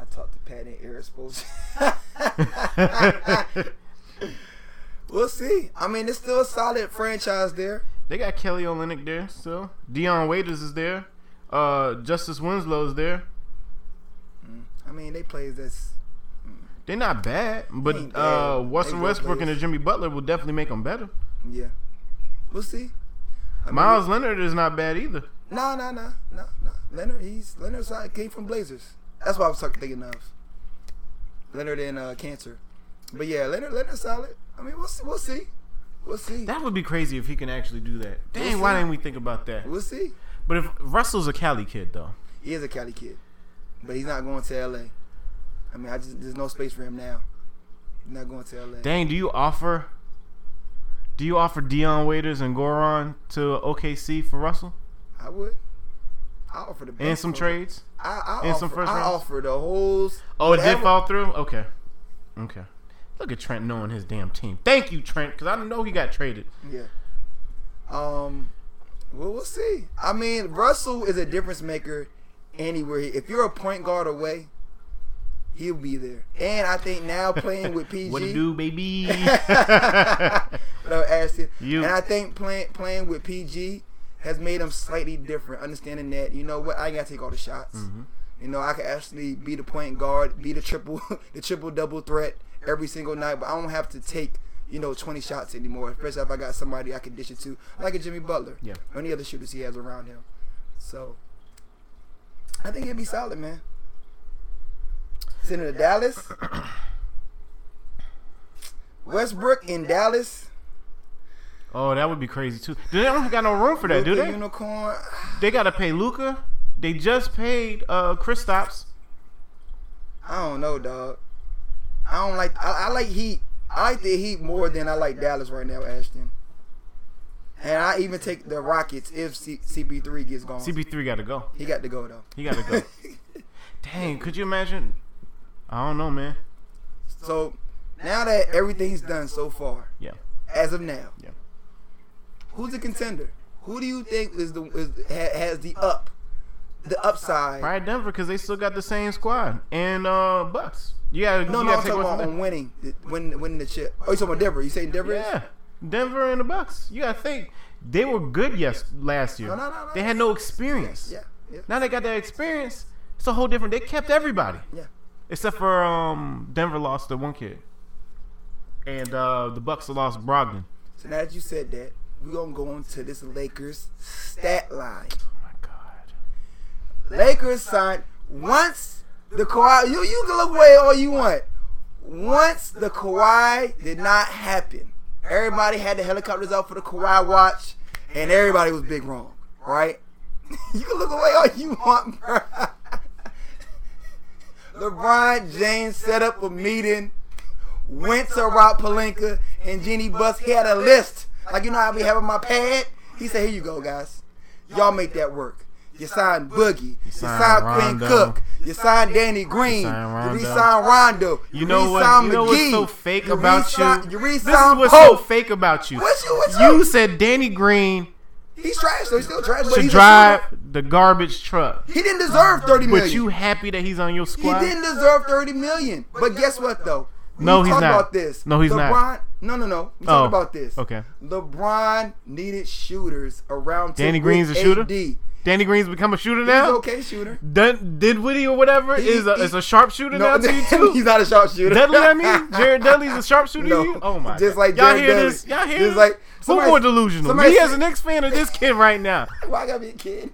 I talked to Pat and supposed. *laughs* we'll see. I mean, it's still a solid franchise there. They got Kelly Olynyk there still. Dion Waiters is there. Uh, Justice Winslow is there. I mean, they plays that's They're not bad, but ain't uh, bad. Russell They good Westbrook and players. Jimmy Butler will definitely make them better. yeah. We'll see. I mean, Miles Leonard is not bad either. No, no, no, no, no. Leonard, he's Leonard's side came from Blazers. That's what I was talking thinking of. Leonard and uh, Kanter. But yeah, Leonard, Leonard solid. I mean, we'll see. We'll see. We'll see. That would be crazy if he can actually do that. Dang, We'll why didn't we think about that? We'll see. But if Russell's a Cali kid though, He is a Cali kid, but he's not going to LA. I mean, I just there's no space for him now. He's not going to LA. dang, do you offer? Do you offer Dion Waiters and Goran to OKC for Russell I would. I offer the best and some trades? I, I and offer, some first I rounds? offer the whole. Oh, it did fall through. Okay, okay. Look at Trent knowing his damn team. Thank you, Trent, because I know he got traded. Yeah. Um. Well, we'll see. I mean, Russell is a difference maker anywhere. If you're a point guard away, he'll be there. And I think now *laughs* playing with PG, What to do, baby? *laughs* *laughs* without asking, You- and I think playing playing with PG has made him slightly different. Understanding that, you know what, I gotta take all the shots. Mm-hmm. You know, I can actually be the point guard, be the triple, the triple double threat every single night, but I don't have to take. You know, 20 shots anymore, especially if I got somebody I can dish it to, like a Jimmy Butler Yeah. or any other shooters he has around him. So, I think he'd be solid, man. Sending to Dallas. *coughs* Westbrook in Dallas. oh, that would be crazy too. They don't got no room for that, do they? Unicorn. They got to pay Luka. They just paid uh Kristaps. I don't know, dog. I don't like. I, I like Heat. I like the Heat more than I like Dallas right now, Ashton. And I even take the Rockets if C- CP3 gets gone. CP3 got to go. he got to go though. He got to go. *laughs* Dang, could you imagine? I don't know, man. So now that everything's done so far, Yeah, as of now, yeah. who's the contender? Who do you think is the is, has the up, the upside? Probably Denver because they still got the same squad and uh Bucks. You gotta No, you no, gotta I'm talking about winning, win, winning the chip. Oh, you talking about Denver? You saying Denver? is? Denver and the Bucks. You gotta think they were good yes last year. No, no, no, no. They had no experience. Yeah, yeah, Now they got that experience. It's a whole different. They kept everybody yeah. except for um Denver lost the one kid, and uh the Bucks lost Brogdon. So now that you said that, we're gonna go into this Lakers stat line. Oh my god. Lakers signed once the Kawhi. You you can look away all you want. Once the Kawhi did not happen, everybody had the helicopters out for the Kawhi watch, and everybody was big wrong, right? *laughs* you can look away all you want, bro. *laughs* LeBron James set up a meeting, went to Rob Pelinka and Jeanie Buss. He had a list, like you know how I be having my pad. He said, "Here you go, guys. Y'all make that work." You signed Boogie. You signed signed Quinn Cook. You signed Danny Green. You re-signed Rondo. You know what? re-signed You know what's McGee. so fake You about re-signed- you? You This is re-signed what's so fake about you. What's you- what's you said Danny Green He's trash, so he's still trash. But should he's a drive the garbage truck. He didn't deserve thirty million. But you happy that he's on your squad? He didn't deserve thirty million. But guess what though? We No, he's talked not. about this. No, he's LeBron, not. No, no, no. We Oh, talked about this. okay. LeBron needed shooters around. Danny Green's with a shooter? Danny Green's become a shooter He's now. okay shooter. Dun, Dinwiddie or whatever He- is a he- is a sharpshooter No, now to *laughs* you too. he's not a sharpshooter. Dudley, I mean, *laughs* Jared Dudley's a sharpshooter No, to you. Oh my! just God. like y'all Jared hear Dudley. this? Y'all hear Just this? like- Who more delusional? somebody Me as an Knicks fan or this kid right now? *laughs* Why I gotta be a kid?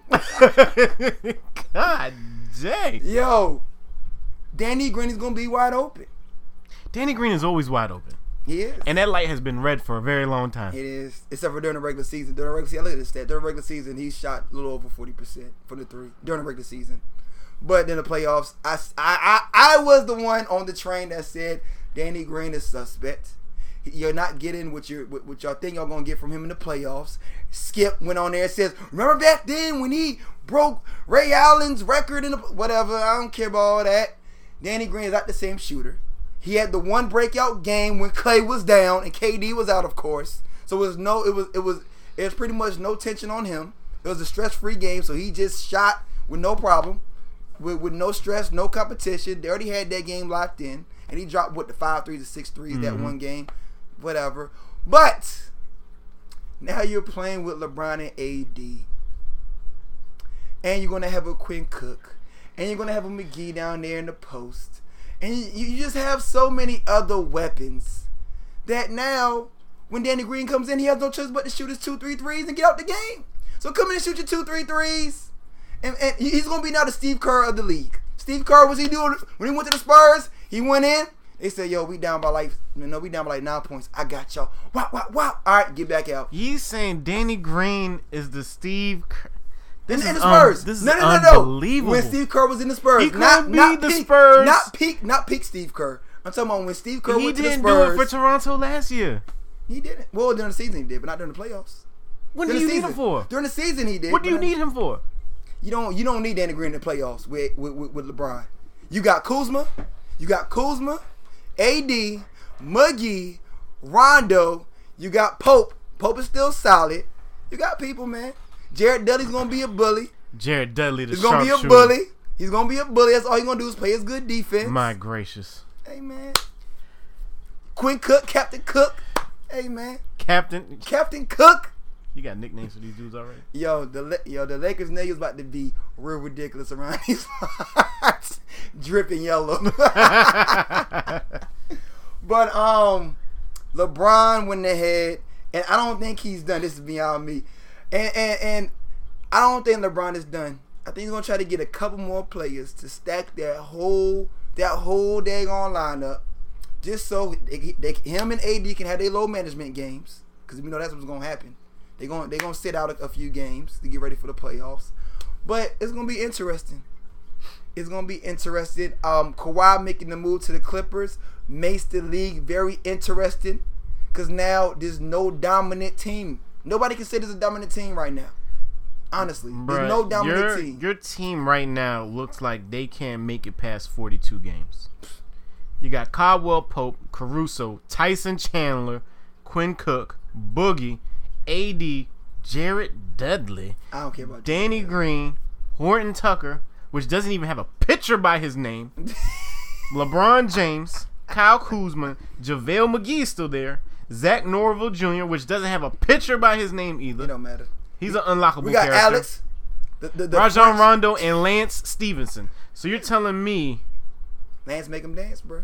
God dang! Yo, Danny Green is gonna be wide open. Danny Green is always wide open, He is. and that light has been red for a very long time. It is, except for during the regular season. During the regular season, look at this stat. During the regular season, he shot a little over forty percent for the three during the regular season. But in the playoffs, I, I, I, I was the one on the train that said Danny Green is suspect. You're not getting what you what y'all think y'all gonna get from him in the playoffs. Skip went on there and says, "Remember back then when he broke Ray Allen's record in the whatever? I don't care about all that." Danny Green is not the same shooter. He had the one breakout game when Clay was down and KD was out, of course. So it was no, it was it was it was pretty much no tension on him. It was a stress-free game, so he just shot with no problem, with, with no stress, no competition. They already had that game locked in, and he dropped what the five threes, the six threes that mm-hmm. one game, whatever. But now you're playing with LeBron and AD, and you're gonna have a Quinn Cook, and you're gonna have a McGee down there in the post, and you, you just have so many other weapons that now when Danny Green comes in, he has no choice but to shoot his two, three threes and get out the game. So come in and shoot your two, three threes, and, and he's gonna be now the Steve Kerr of the league. Steve Kerr, was he doing when he went to the Spurs? He went in. They said, "Yo, we down by like, you know, we down by like nine points. I got y'all. Wow, wow, wow. All right, get back out." He's saying Danny Green is the Steve. Kerr. This in is the Spurs. un- this is no, no, no, no. unbelievable. When Steve Kerr was in the Spurs, He not not the peak, Spurs. not peak, not peak Steve Kerr. I'm talking about when Steve Kerr he went to the didn't Spurs. do it for Toronto last year. he didn't. Well, during the season he did, but not during the playoffs. What do you need him for? During the season he did. What do you need him for? You don't you don't need Danny Green in the playoffs with with, with, with LeBron. You got Kuzma, you got Kuzma, AD, Muggy, Rondo. You got Pope. Pope is still solid. You got people, man. Jared Dudley's gonna be a bully. Jared Dudley, the He's gonna be a sharpshooter. bully. He's gonna be a bully. That's all he's gonna do is play his good defense. My gracious, Hey man. Quinn Cook, Captain Cook. Hey man. Captain. Captain Cook. You got nicknames for these dudes already. Yo, the yo, the Lakers names about to be real ridiculous around *laughs* these parts. dripping yellow. *laughs* but um, LeBron went ahead, and I don't think he's done. This is beyond me, and and and I don't think LeBron is done. I think he's gonna try to get a couple more players to stack that whole that whole daggone lineup, just so they, they, him and AD can have their low management games, because we know that's what's gonna happen. They going they gonna sit out a, a few games to get ready for the playoffs, but it's gonna be interesting. It's gonna be interesting. Um, Kawhi making the move to the Clippers makes the league very interesting, because now there's no dominant team. Nobody can say there's a dominant team right now. Honestly, Bruh, there's no dominant your, team. Your team right now looks like they can't make it past 42 games. You got Caldwell Pope, Caruso, Tyson Chandler, Quinn Cook, Boogie, AD, Jared Dudley, I don't care about Danny Green, Horton Tucker, which doesn't even have a picture by his name, *laughs* LeBron James, Kyle Kuzma, JaVale McGee is still there, Zach Norvell Jr., which doesn't have a picture by his name either. It don't matter. He's an unlockable We got character. Alex, the, the, the Rajon French- Rondo and Lance Stephenson. So you're telling me Lance make him dance, bro.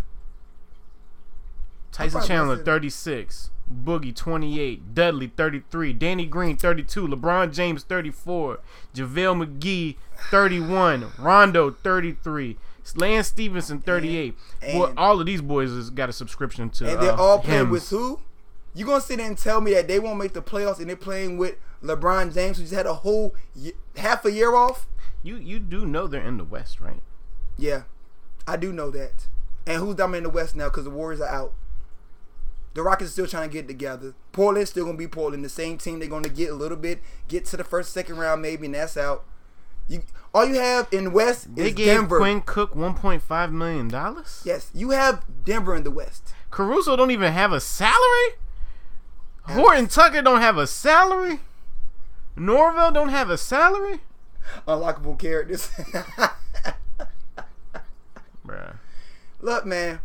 Tyson Chandler said- 36, Boogie 28, Dudley 33, Danny Green 32, LeBron James 34, JaVale McGee 31, Rondo 33, Lance Stephenson 38. And- well, all of these boys has got a subscription to And they're uh, all playing with who? You gonna sit there and tell me that they won't make the playoffs and they're playing with LeBron James, who just had a whole half a year off? You you do know they're in the West, right? Yeah, I do know that. And who's dominating the West now? Because the Warriors are out. The Rockets are still trying to get together. Portland's still gonna be Portland, the same team. They're gonna get a little bit, get to the first, second round maybe, and that's out. You all you have in the West They is gave Denver. Quinn Cook 1.5 million dollars. Yes, you have Denver in the West. Caruso don't even have a salary. Horton Tucker don't have a salary. Norvell don't have a salary. Unlockable characters. *laughs* Bruh. Look, man.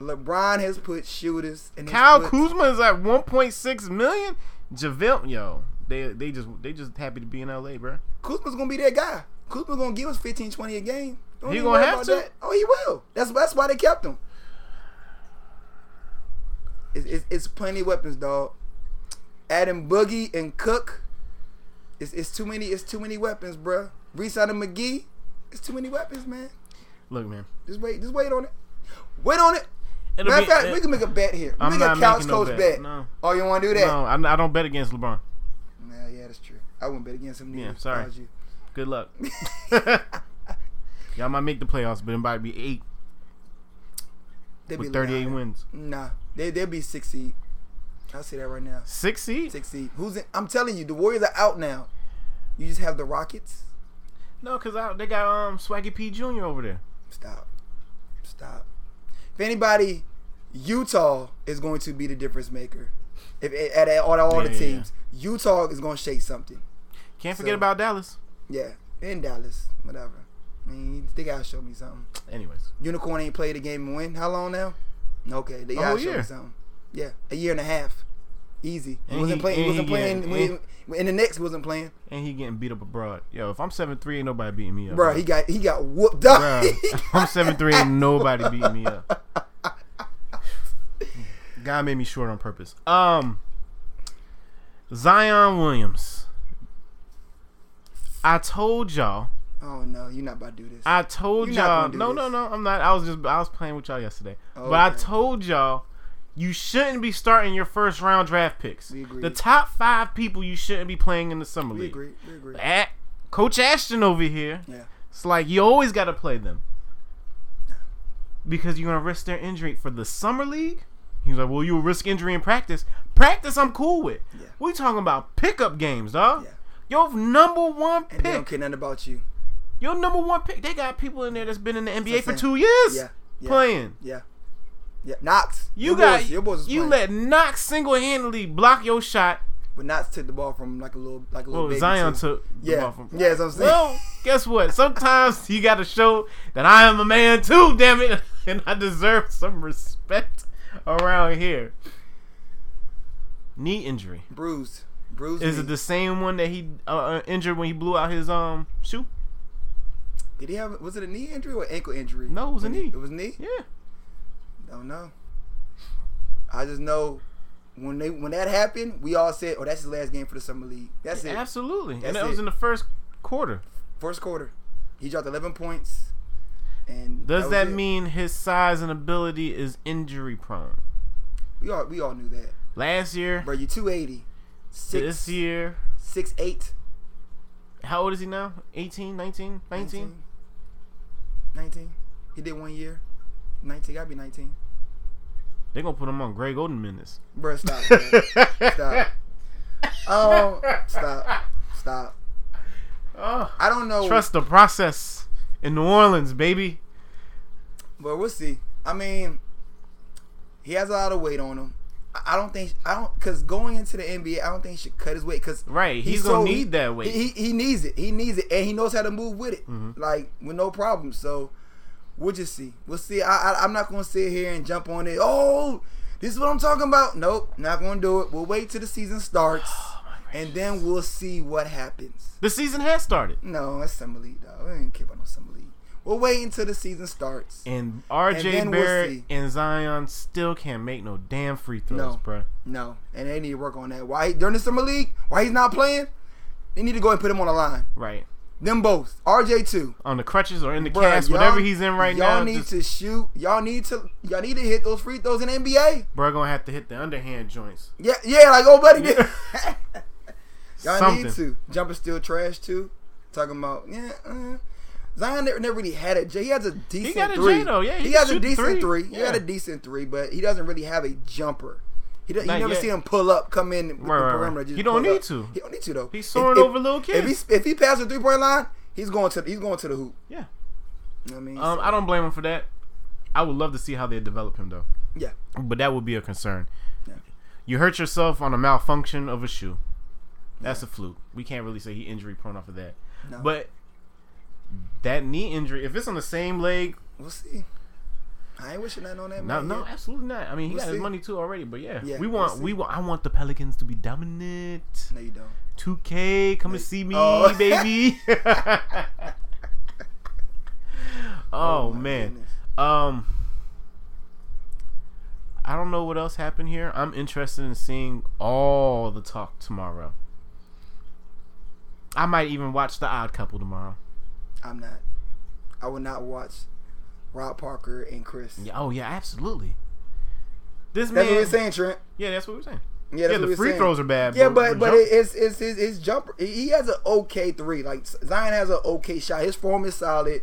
LeBron has put shooters and Kyle Kuzma is at 1.6 million. JaVale, yo, they they just they just happy to be in LA, bro. Kuzma's gonna be that guy. Kuzma's gonna give us 15, 20 a game. Don't He gonna have to? That. Oh, he will. That's that's why they kept him. It's, it's, it's plenty of weapons, dog. Adding Boogie and Cook, it's, it's too many. It's too many weapons, bruh. Resign of McGee, it's too many weapons, man. Look, man. Just wait. Just wait on it. Wait on it. It'll Matter of fact, we can make a bet here. We I'm make a couch making no bet. bet. No. Oh, you want to do that? No, I, I don't bet against LeBron. Nah, yeah, that's true. I wouldn't bet against him. Yeah, neither sorry. you. Good luck. *laughs* *laughs* Y'all might make the playoffs, but it might be eight They'd with be 38 wins. Nah, they they'll be six seed. I'll say that right now. Six seed? Six seed. Who's in? I'm telling you, the Warriors are out now. You just have the Rockets. No, cause I, they got um Swaggy P Jr. over there. Stop. Stop. If anybody, Utah is going to be the difference maker. If at, at all, all Yeah, the yeah, teams, Utah is going to shake something. Can't forget So- about Dallas. Yeah, in Dallas, whatever. I mean, they gotta show me something. Anyways, Unicorn ain't played a game and win. How long now? Okay, they gotta show me year. something. Yeah, a year and a half. Easy. He wasn't he- playing. He and wasn't playing. when he- in the next, wasn't playing. and he getting beat up abroad. Yo, if I'm seven three, ain't nobody beating me up. Bro, he got he got whooped up. Bruh, *laughs* I'm seven three, ain't nobody beating me up. *laughs* God made me short on purpose. Um, Zion Williams. I told y'all. Oh no, you're not about to do this. I told you're y'all. No, this. no, no. I'm not. I was just. I was playing with y'all yesterday. Oh, but I told y'all. You shouldn't be starting your first round draft picks. We agree. The top five people you shouldn't be playing in the summer we league. agree. We agree. At Coach Ashton over here. Yeah. It's like you always got to play them because you're gonna risk their injury for the summer league. He's like, well, you risk injury in practice. Practice, I'm cool with. Yeah. We talking about pickup games, dog. Yeah. Your number one And they don't care nothing about you. Your number one pick. They got people in there that's been in the NBA for two years Yeah. Yeah. playing. Yeah. Yeah. Knox. You your got boys, your boys you let Knox single handedly block your shot. but Knox took the ball from like a little like a little Well, Zion too. took the Yeah. ball from. Yeah, I'm saying. Well, guess what? Sometimes you got to show that I am a man too. Damn it, *laughs* and I deserve some respect around here. Knee injury. bruised. Bruised. Is knee. it the same one that he uh, uh, injured when he blew out his um shoe? Did he have? Was it a knee injury or ankle injury? No, it was a he- knee. It was knee. Yeah. Don't know. I just know when they when that happened, we all said, "Oh, that's his last game for the summer league." That's it. Absolutely. That's and that it. was in the first quarter. First quarter, he dropped 11 points. And Does was that mean his size and ability is injury prone? we all we all knew that? Last year, Bro, you 280, six this year, six eight, how old is he now? 18, 19, 19? 19. 19. He did one year. 19. Gotta be 19. They're going to put him on Greg Oden minutes. Bro, stop. *laughs* man. stop. Um, stop. Stop. Oh, I don't know. trust the process in New Orleans, baby. But we'll see. I mean, he has a lot of weight on him. I I don't think I don't because going into the NBA, I don't think he should cut his weight because Right, he's gonna need that weight. He, he needs it. He needs it, and he knows how to move with it, Mhm. like with no problem. So we'll just see. We'll see. I, I I'm not gonna sit here and jump on it. Oh, this is what I'm talking about. Nope, not gonna do it. We'll wait till the season *sighs* starts, Oh, and then we'll see what happens. The season has started. No, that's summer league, dog. We ain't care about no summer league. We'll wait until the season starts. And And RJ we'll Barrett and Zion still can't make no damn free throws, No. bruh. No, and they need to work on that. Why during the summer league? Why he's not playing? They need to go and put him on the line. Right. Them both, RJ too. On the crutches or in the Bruh, cast, whatever he's in right now. y'all need just, to shoot. Y'all need to. Y'all need to hit those free throws in NBA. bruh gonna have to hit the underhand joints. Yeah, yeah, like old buddy did. *laughs* y'all Something. need to. Jumper still trash too. Talking about yeah. Uh, Zion never, never really had a J. He has a decent he got a three. J, though. Yeah, he he, has a decent three. three. He Yeah. got a decent three, but he doesn't really have a jumper. He, do, you never yet. see him pull up, come in with Right, the right. perimeter. Just He don't need up. to. He don't need to though. He's If- soaring if- over little If kids. he if he passes the three point line, he's going to he's going to the hoop. Yeah. You know what I mean, Um, So, I don't blame him for that. I would love to see how they develop him though. yeah, But that would be a concern. Yeah. You hurt yourself on a malfunction of a shoe. That's a fluke. We can't really say he injury prone off of that. No. But that knee injury, if it's on the same leg, we'll see. I ain't wishing that on that no, man. no, yet. absolutely not. I mean, he We'll got his money too already. But yeah, Yeah, we we'll want—we want. I want the Pelicans to be dominant. No, you don't. 2K, come and see me, Oh. *laughs* baby. *laughs* oh, my man. goodness. Um, I don't know what else happened here. I'm interested in seeing all the talk tomorrow. I might even watch The Odd Couple tomorrow. I'm not. I will not watch Rob Parker and Chris. Yeah, oh yeah, absolutely. This That's man, what we're saying, Trent. yeah, that's what we're saying. Yeah, Yeah, the free saying. throws are bad. Yeah, but but it, it's it's his, his jumper. He has an okay three. Like Zion has an okay shot. His form is solid.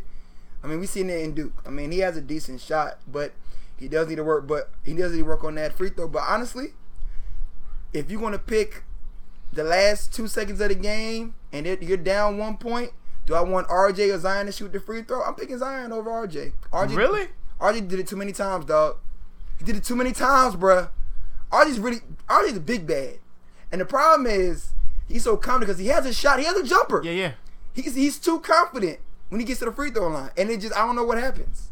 I mean, we seen it in Duke. I mean, he has a decent shot, but he does need to work. But he does need to work on that free throw. But honestly, if you're gonna pick the last two seconds of the game and it, you're down one point, do I want RJ or Zion to shoot the free throw? I'm picking Zion over RJ. RJ really? RJ did it too many times, dog. He did it too many times, bruh. RJ's really RJ's a big bad. And the problem is he's so confident because he has a shot, he has a jumper. Yeah, yeah. He's he's too confident when he gets to the free throw line. And it just I don't know what happens.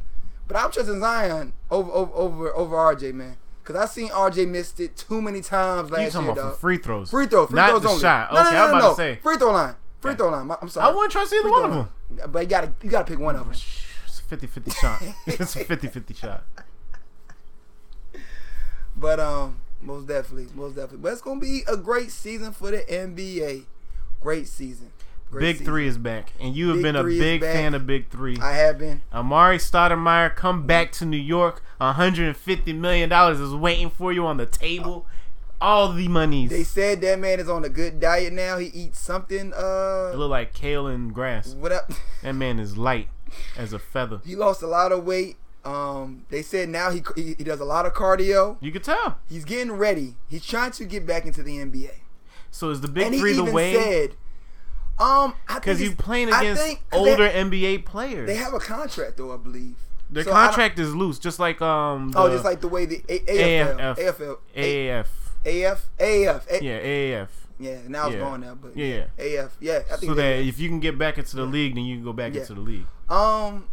But I'm trusting Zion over over over, over RJ, man. Cause I seen RJ missed it too many times last You talking year. about dog. free throws? Free throw, free not throws the only. shot. No, okay, no, I was no, about no. to say. free throw line. Free throw line. I- I'm I wouldn't trust either one of them. line. But you gotta you gotta pick one of them. It's a 50-50 shot. *laughs* *laughs* it's a 50-50 shot. But um, most definitely, most definitely. But it's gonna be a great season for the NBA. Great season. Great Big season. Three is back, and you have Big been a big fan of Big Three. I have been. Amar'e Stoudemire, come back to New York. 150 million dollars is waiting for you on the table. All the monies. They said that man is on a good diet now. He eats something. It Uh, look like kale and grass. what up? *laughs* That man is light as a feather. he lost a lot of weight. Um, they said now he, he he does a lot of cardio. You can tell. He's getting ready. He's trying to get back into the NBA. So is the Big and Three the even way? said, um, Because you playing against they- older NBA players. They have a contract though, I believe. Their So contract is loose, just like um. Oh, just like the way the A- AFL, AFF. AFL, AAF. AF, AF, A- Yeah, AF. yeah. Now it's Yeah. going there, but Yeah, AF, yeah. I think So that AF. if you can get back into the league, then you can go back Yeah. into the league. Um,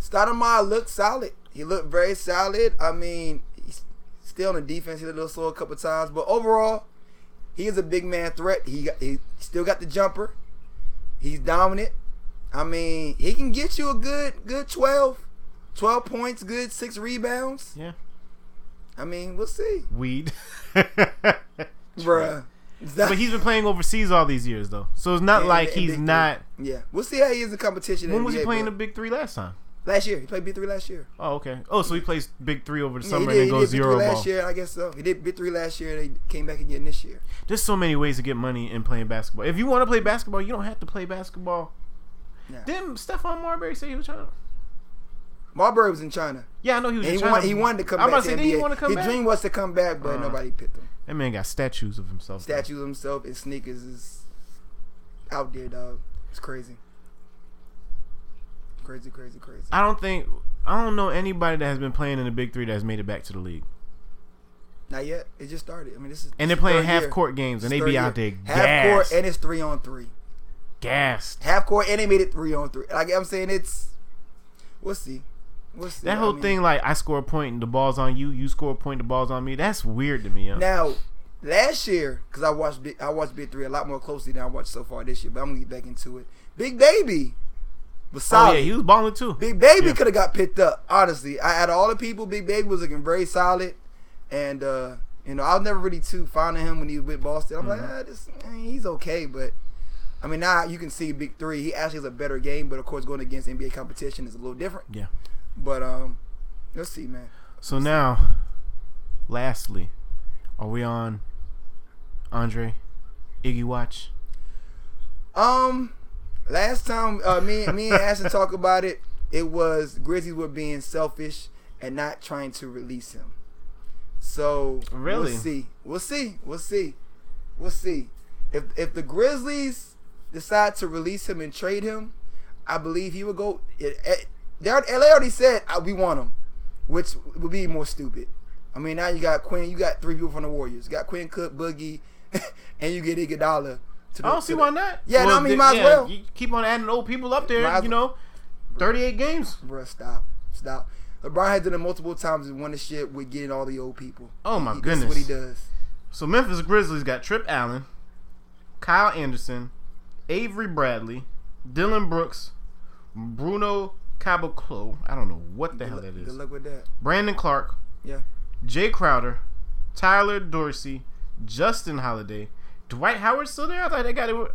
Stoudemire looked solid. He looked very solid. I mean, he's still on the defense. He looked a little slow a couple times, but overall, he is a big man threat. He got, he still got the jumper. He's dominant. I mean, he can get you a good good 12, 12 points, good six rebounds. Yeah. I mean, we'll see, Weed. *laughs* bruh. But he's been playing overseas all these years, though. So it's not like in the he's Big Three. not. yeah, we'll see how he is in competition. in When was he NBA, playing the Big Three last time? last year? He played B three last year. Oh, okay. Oh, so he plays Big Three over the Yeah, summer he and did, then goes did Euro B3 ball. last year, I guess so. He did B three last year. They came back again this year. There's so many ways to get money in playing basketball. If you want to play basketball, you don't have to play basketball. Yeah. Didn't Stephon Marbury say he was trying to? Marbury was in China. Yeah, I know he was. And he, trying want, to, he wanted to come I'm back about to say, NBA. did he want to come His back? dream was to come back, but Uh. nobody picked him. That man got statues of himself. though. Statues of himself and sneakers is out there, dog. It's crazy. Crazy, crazy, crazy. I don't think I don't know anybody that has been playing in the Big Three that has made it back to the league. Not yet. It just started. I mean, this is And they're playing half year. court games, and they be out there half court, and it's three on three. gassed. Half court, and they made it three on three. Like I'm saying, it's we'll see. See. That I whole mean, thing, like I score a point and the ball's on you, you score a point, the ball's on me. That's weird to me. Yo. Now, last year, because I watched Big, I watched Big Three a lot more closely than I watched so far this year, but I'm gonna get back into it. Big Baby was oh solid. yeah, he was balling too. Big Baby Yeah. could have got picked up. Honestly, I out of all the people, Big Baby was looking very solid, and uh, you know I was never really too fond of him when he was with Boston. I'm Mm-hmm. like, ah, this, I mean, he's okay, but I mean now you can see Big Three. He actually has a better game, but of course going against NBA competition is a little different. Yeah. But um, let's see, man. So now, lastly, are we on Andre Iggy Watch? Um, last time uh, me me and Ashton *laughs* talked about it, it was Grizzlies were being selfish and not trying to release him. So Really? we'll see. We'll see. We'll see. We'll see. If if the Grizzlies decide to release him and trade him, I believe he would go. It, it, they already- LA already said uh, we want him, which would be more stupid. I mean, now you got Quinn. You got three people from the Warriors. You got Quinn Cook, Boogie, *laughs* and you get Iguodala. To I don't see why not. Yeah, no, I mean, they- might as well. You keep on adding old people up there. Might You know, thirty-eight games. Bruh, stop, stop. LeBron has done it multiple times and won the shit with getting all the old people. Oh my He- goodness. That's what he does. So Memphis Grizzlies got Trip Allen, Kyle Anderson, Avery Bradley, Dillon Brooks, Bruno Caboclo. I don't know what the Good hell that Good luck with that. Brandon Clarke, Yeah. Jae Crowder, Tyler Dorsey, Justin Holiday, Dwight Howard still there. I thought they got it. with-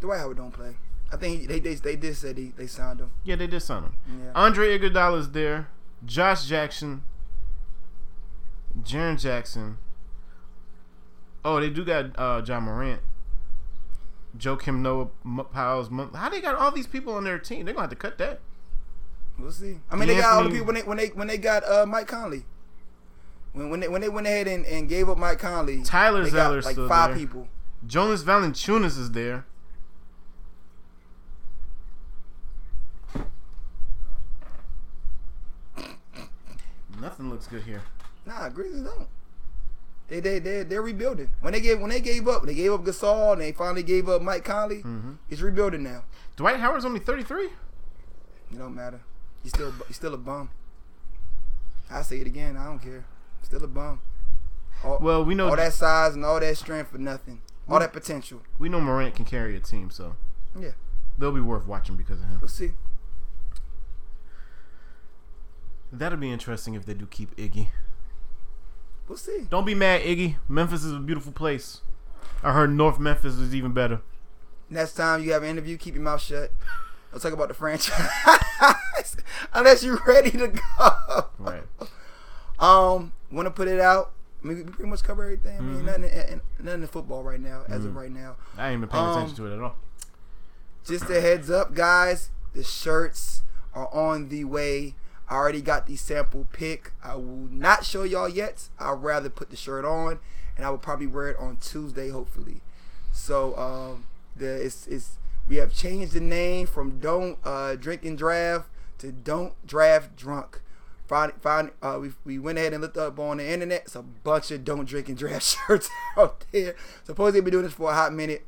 Dwight Howard don't play. I think he, they, they they did say they, they signed him. Yeah, they did sign him. Yeah. Andre Iguodala's there. Josh Jackson. Jaren Jackson. Oh, they do got uh, John Morant. Joe Kim Noah Powell's. How they got all these people on their team? They're gonna have to cut that. We'll see. I mean, they got all the people when they when they when they got uh, Mike Conley. When when they when they went ahead and, and gave up Mike Conley, Tyler they got like five there. people. Jonas Valanciunas is there. Nothing looks good here. Nah, Grizzlies don't. They they they they're rebuilding. When they gave when they gave up, they gave up Gasol and they finally gave up Mike Conley. hmm It's rebuilding now. Dwight Howard's only 33. It don't matter. He's still he's still a bum. I say it again. I don't care. Still a bum. All, Well, we know all that size and all that strength for nothing. All that potential. we know Morant can carry a team, so Yeah. they'll be worth watching because of him. We'll see. That'll be interesting if they do keep Iggy. We'll see. Don't be mad, Iggy. Memphis is a beautiful place. I heard North Memphis is even better. Next time you have an interview, keep your mouth shut. I'll talk about the franchise. *laughs* Unless you're ready to go. Right. Um, want to put it out. I mean, we pretty much cover everything. I mean, Mhm. nothing, in, nothing in football right now, as of Mhm. right now. I ain't been paying Um, attention to it at all. Just a heads up, guys. The shirts are on the way. I already got the sample pick. I will not show y'all yet. I'd rather put the shirt on, and I will probably wear it on Tuesday, hopefully. So, um, the it's it's we have changed the name from Don't uh, Drink and Draft to Don't Draft Drunk. Find, find, uh, we, we went ahead and looked up on the internet. It's a bunch of Don't Drink and Draft *laughs* shirts out there. Supposedly, been doing this for a hot minute.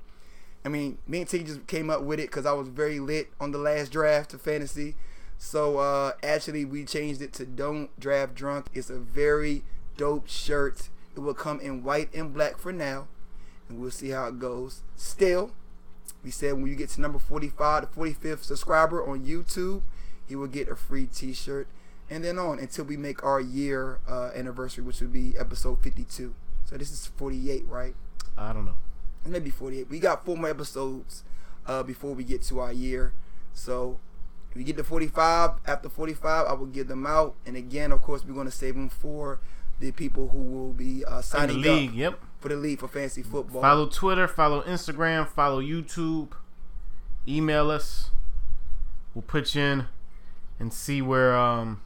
I mean, me and T just came up with it because I was very lit on the last draft of fantasy. So uh, actually, we changed it to "Don't Draft Drunk." It's a very dope shirt. It will come in white and black for now, and we'll see how it goes. Still, we said when you get to number 45, the 45th subscriber on YouTube, he will get a free T-shirt, and then on until we make our year uh, anniversary, which would be episode 52. So this is 48, right? I don't know. maybe 48. We got four more episodes uh, before we get to our year. So if we get to 45, after 45, I will give them out. And again, of course, we're going to save them for the people who will be uh, In the signing league, up yep. For the league for fantasy football. Follow Twitter, follow Instagram, follow YouTube. Email us. We'll put you in and see where um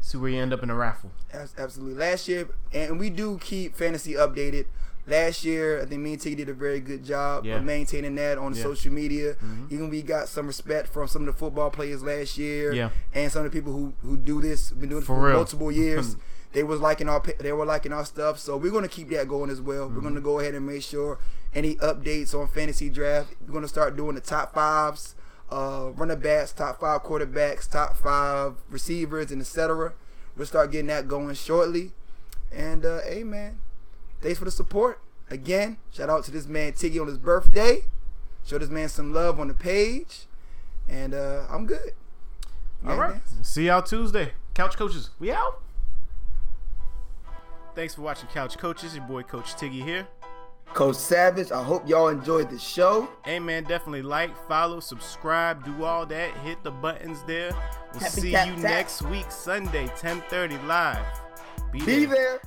see where you end up in the raffle. Absolutely. Last year, and we do keep fantasy updated. Last year, I think me and T did a very good job Yeah. of maintaining that on Yeah. social media. Mhm. Even we got some respect from some of the football players last year, Yeah. and some of the people who who do this, been doing it For for, multiple years. *laughs* they was liking our they were liking our stuff, so we're gonna keep that going as well. Mm-hmm. We're gonna go ahead and make sure any updates on fantasy draft. We're gonna start doing the top fives, uh, running backs, top five quarterbacks, top five receivers, and etc. We'll start getting that going shortly. And uh, hey man, thanks for the support. Again, shout out to this man Tiggy on his birthday. Show this man some love on the page. And uh, I'm good. All right. man. See y'all Tuesday. Couch Coaches. We out. Thanks for watching Couch Coaches. Your boy Coach Tiggy here. Coach Savage, I hope y'all enjoyed the show. Hey man, definitely like, follow, subscribe, do all that. Hit the buttons there. We'll Tappy see tap you tap. next week, Sunday, 10:30 live. Be there.